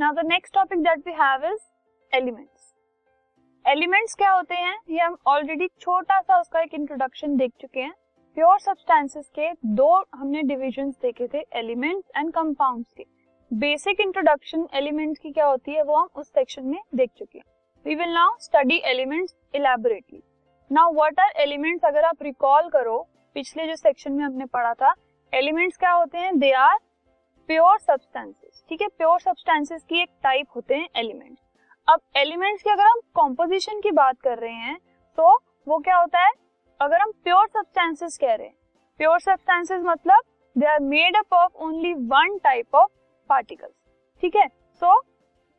Now the next topic that we have is elements elements क्या होते हैं? ये हम ऑलरेडी छोटा सा उसका एक इंट्रोडक्शन देख चुके हैं। प्योर सब्सटेंसेस के दो हमने डिविजन्स देखे थे एलिमेंट्स एंड कंपाउंड्स के। बेसिक इंट्रोडक्शन एलिमेंट्स की क्या होती है, वो हम उस सेक्शन में देख चुके हैं। We will now study elements elaborately now what are elements अगर आप रिकॉल करो, पिछले जो सेक्शन में हमने पढ़ा था एलिमेंट्स क्या होते हैं? दे आर प्योर सब्सटेंसेस ठीक है? प्योर सब्सटेंसेस की एक टाइप होते हैं एलिमेंट्स अब एलिमेंट्स की अगर हम कॉम्पोजिशन की बात कर रहे हैं तो वो क्या होता है? अगर हम प्योर सब्सटेंसेस कह रहे हैं प्योर सब्सटेंसेस मतलब they are made up of only one type of particles ठीक है? सो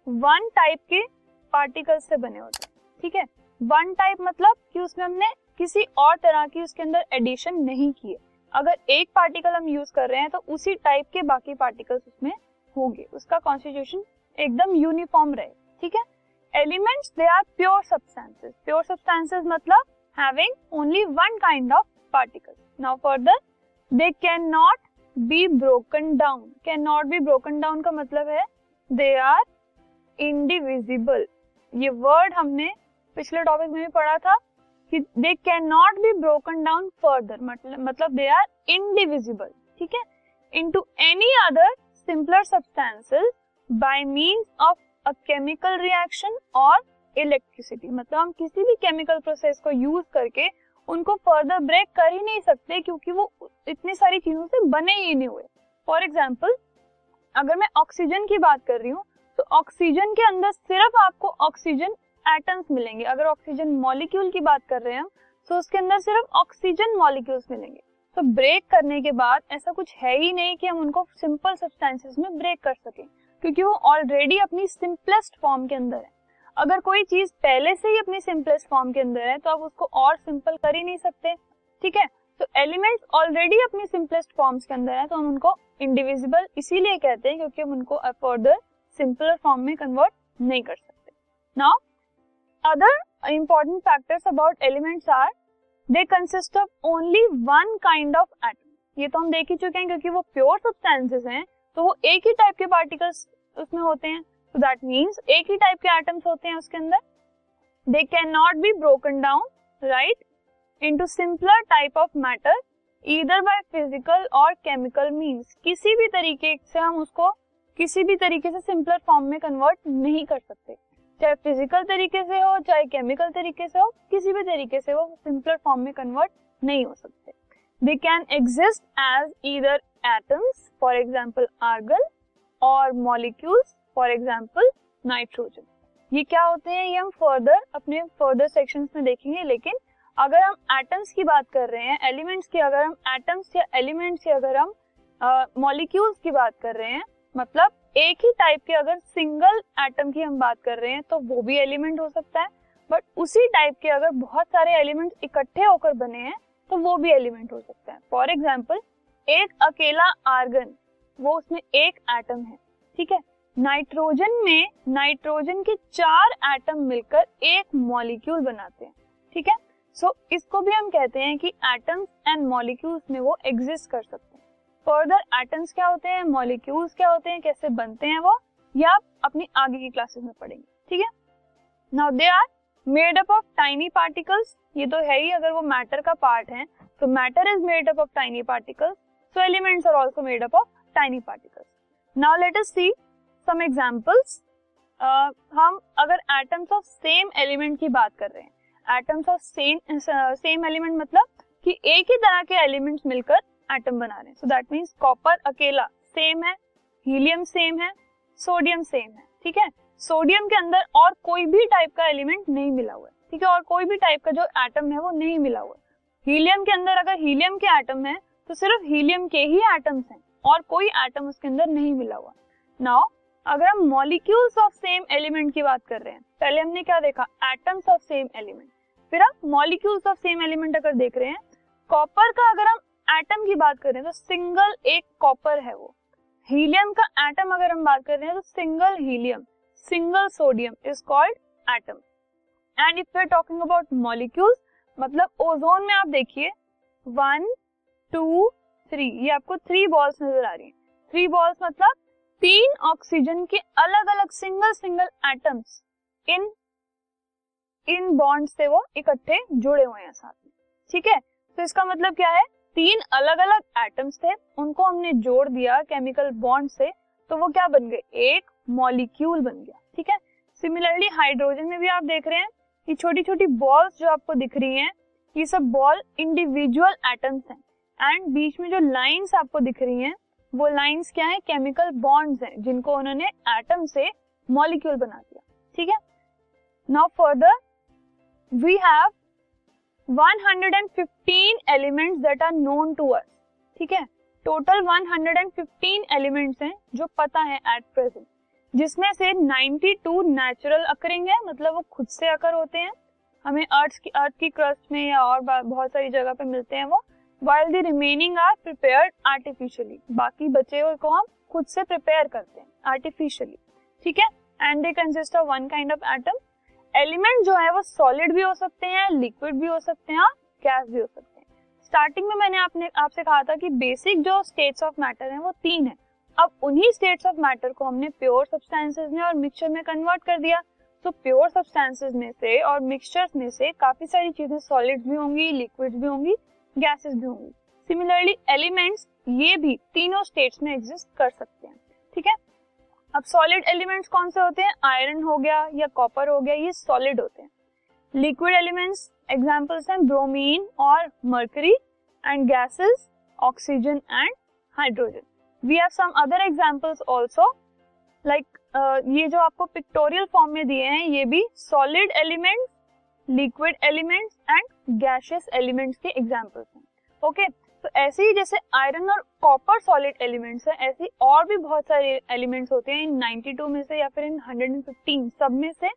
वन टाइप के पार्टिकल्स से बने होते हैं, ठीक है? वन टाइप मतलब कि उसमें हमने किसी और तरह की उसके अंदर एडिशन नहीं की है अगर एक पार्टिकल हम यूज़ कर रहे हैं तो उसी टाइप के बाकी पार्टिकल्स उसमें होंगे। उसका कॉन्स्टिट्यूशन एकदम यूनिफॉर्म रहे, ठीक है? Elements they are pure substances pure substances मतलब having only one kind of particle now further they can not be broken down can not be broken down का मतलब है दे आर इंडिविजिबल ये word हमने पिछले टॉपिक में भी पढ़ा था। कि they can not be broken down further मतलब दे आर इंडिविजिबल ठीक है? Into any other simpler substances by means of a chemical reaction और इलेक्ट्रिसिटी मतलब हम किसी भी केमिकल प्रोसेस को यूज़ करके उनको फर्दर ब्रेक कर ही नहीं सकते क्योंकि वो इतनी सारी चीज़ों से बने ही नहीं हुए। फॉर एग्ज़ाम्पल अगर मैं ऑक्सीजन की बात कर रही हूँ तो ऑक्सीजन के अंदर सिर्फ़ आपको ऑक्सीजन एटम्स मिलेंगे। अगर ऑक्सीजन मॉलिक्यूल की बात कर रहे हैं हम तो उसके अंदर सिर्फ़ ऑक्सीजन मॉलिक्यूल्स मिलेंगे। तो ब्रेक करने के बाद ऐसा कुछ है ही नहीं कि हम उनको सिंपल सब्सटेंसेस में ब्रेक कर सकें, क्योंकि वो ऑलरेडी अपनी सिंपलेस्ट फॉर्म के अंदर है। अगर कोई चीज़ पहले से ही अपनी सिंपलेस्ट फॉर्म के अंदर है तो आप उसको और सिंपल कर ही नहीं सकते, ठीक है? तो एलिमेंट्स ऑलरेडी अपनी सिंपलेस्ट फॉर्म्स के अंदर है तो हम उनको इंडिविजिबल इसीलिए कहते हैं, क्योंकि हम उनको फर्दर सिंपलर फॉर्म में कन्वर्ट नहीं कर सकते। Now other important factors about elements are they consist of only one kind of atom ये तो हम देख ही चुके हैं क्योंकि वो प्योर सब्सटेंसेस हैं तो वो एक ही टाइप के पार्टिकल्स उसमें होते हैं। तो दैट मीन्स एक ही टाइप के एटम्स होते हैं उसके अंदर। They can not be broken down right into simpler type of matter either by physical और केमिकल मींस किसी भी तरीके से हम उसको, किसी भी तरीके से सिंपलर फॉर्म में कन्वर्ट नहीं कर सकते। चाहे फ़िज़िकल तरीके से हो चाहे केमिकल तरीके से हो किसी भी तरीके से वो सिंपलर फॉर्म में कन्वर्ट नहीं हो सकते। They can exist as either atoms for example argon और मॉलिक्यूल्स फॉर एग्ज़ाम्पल नाइट्रोजन ये क्या होते हैं? ये हम फर्दर अपने फर्दर सेक्शंस में देखेंगे लेकिन अगर हम एटम्स की बात कर रहे हैं एलिमेंट्स की अगर हम एटम्स या एलिमेंट्स की अगर हम मॉलिक्यूल्स uh, की बात कर रहे हैं मतलब एक ही टाइप के अगर सिंगल एटम की हम बात कर रहे हैं तो वो भी एलिमेंट हो सकता है बट उसी टाइप के अगर बहुत सारे एलिमेंट इकट्ठे होकर बने हैं तो वो भी एलिमेंट हो सकता है। फॉर एग्ज़ाम्पल एक अकेला आर्गन वो उसमें एक एटम है ठीक है? नाइट्रोजन में नाइट्रोजन के चार एटम मिलकर एक मॉलिक्यूल बनाते हैं ठीक है? सो so, इसको भी हम कहते हैं कि एटम्स एंड मॉलिक्यूल्स में वो एग्जिस्ट कर सकते हैं। फर्दर एटम्स क्या होते हैं? मॉलिक्यूल्स क्या होते हैं? कैसे बनते हैं वो? ये आप अपनी आगे की क्लासेस में पढ़ेंगे, ठीक है? Now they are made up of tiny particles ये तो है ही, अगर वो मैटर का पार्ट है तो matter is made up of tiny particles so elements are also made up of tiny particles now let us see some examples हम अगर एटम्स ऑफ़ सेम एलिमेंट की बात कर रहे हैं atoms of same same element मतलब कि एक ही तरह के एलिमेंट्स मिलकर एटम बना रहे हैं सो दैट मीन्स कॉपर अकेला सेम है हीलियम सेम है सोडियम सेम है ठीक है? सोडियम के अंदर और कोई भी टाइप का एलिमेंट नहीं मिला हुआ है। ठीक है? और कोई भी टाइप का जो एटम है, वो नहीं मिला हुआ है। हीलियम के अंदर अगर हीलियम के एटम है तो सिर्फ़ हीलियम के ही एटम्स हैं और कोई एटम उसके अंदर नहीं मिला हुआ नाउ अगर हम मॉलिक्यूल्स ऑफ़ सेम एलिमेंट की बात कर रहे हैं, पहले हमने क्या देखा? एटम्स ऑफ़ सेम एलिमेंट फिर हम मॉलिक्यूल्स ऑफ़ सेम एलिमेंट अगर देख रहे हैं कॉपर का अगर हम एटम की बात करें तो सिंगल एक कॉपर है वो। हीलियम का एटम अगर हम बात कर रहे हैं तो single helium single sodium is called atom and if we are talking about molecules मतलब ओजोन में आप देखिए वन टू थ्री ये आपको थ्री बॉल्स नज़र आ रही है। थ्री बॉल्स मतलब तीन ऑक्सीजन के अलग अलग सिंगल सिंगल एटम्स इन इन बॉन्ड से वो इकट्ठे जुड़े हुए हैं साथ में। ठीक है? तो इसका मतलब क्या है? तीन अलग अलग एटम्स थे, उनको हमने जोड़ दिया केमिकल बॉन्ड से तो वो क्या बन गए? एक मॉलिक्यूल बन गया, ठीक है? सिमिलरली हाइड्रोजन में भी आप देख रहे हैं ये छोटी छोटी बॉल्स जो आपको दिख रही हैं, ये सब बॉल इंडिविजुअल एटम्स हैं। एंड बीच में जो लाइंस आपको दिख रही हैं, वो लाइंस क्या है? केमिकल बॉन्ड्स हैं, जिनको उन्होंने एटम से मॉलिक्यूल बना दिया, ठीक है? Now further we have 115 elements that are known to us ठीक है? टोटल 115 एलिमेंट्स हैं जो पता है एट प्रेजेंट जिसमें से 92 नेचुरल अकरिंग है मतलब वो खुद से अकर होते हैं। हमें अर्थ की अर्थ की क्रस्ट में या और बहुत सारी जगह पे मिलते हैं वो। While the remaining are prepared artificially बाकी बचे हुए को हम खुद से प्रिपेयर करते हैं आर्टिफिशियली ठीक है? And they consist of one kind of atom element जो है वो सॉलिड भी हो सकते हैं, लिक्विड भी हो सकते हैं और गैस भी हो सकते हैं। स्टार्टिंग में मैंने आपने, आपसे कहा था कि बेसिक जो स्टेट्स ऑफ़ मैटर है वो तीन है। अब उन्हीं स्टेट्स ऑफ़ मैटर को हमने प्योर सब्सटेंसेस में और मिक्सचर में कन्वर्ट कर दिया। तो प्योर सब्सटेंसेस में से और मिक्सचर्स में से काफ़ी सारी चीज़ें सॉलिड भी होंगी लिक्विड भी होंगी गैसेस भी होंगी। सिमिलरली एलिमेंट्स ये भी तीनों स्टेट्स में एग्जिस्ट कर सकते हैं है। अब सॉलिड एलिमेंट्स कौन से होते हैं? आयरन हो गया या कॉपर हो गया, ये सॉलिड होते हैं। लिक्विड एलिमेंट्स एग्जांपल्स हैं ब्रोमीन और mercury and gases oxygen and hydrogen we have some other examples also like ये जो आपको पिक्टोरियल फॉर्म में दिए हैं, ये भी solid elements liquid elements and gaseous elements के एग्जाम्पल्स हैं। ओके तो ऐसे ही जैसे आयरन और कॉपर सॉलिड एलिमेंट्स हैं, ऐसे और भी बहुत सारे एलिमेंट्स होते हैं, इन 92 में से या फिर इन 115 सब में से,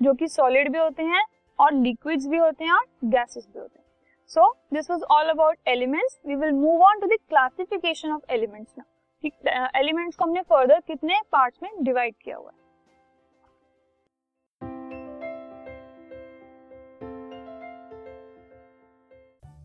जो कि सॉलिड भी होते हैं और लिक्विड्स भी होते हैं और गैसेस भी होते हैं। So this was all about elements we will move on to the classification of elements now elements को हमने फर्दर कितने पार्ट्स में डिवाइड किया हुआ है?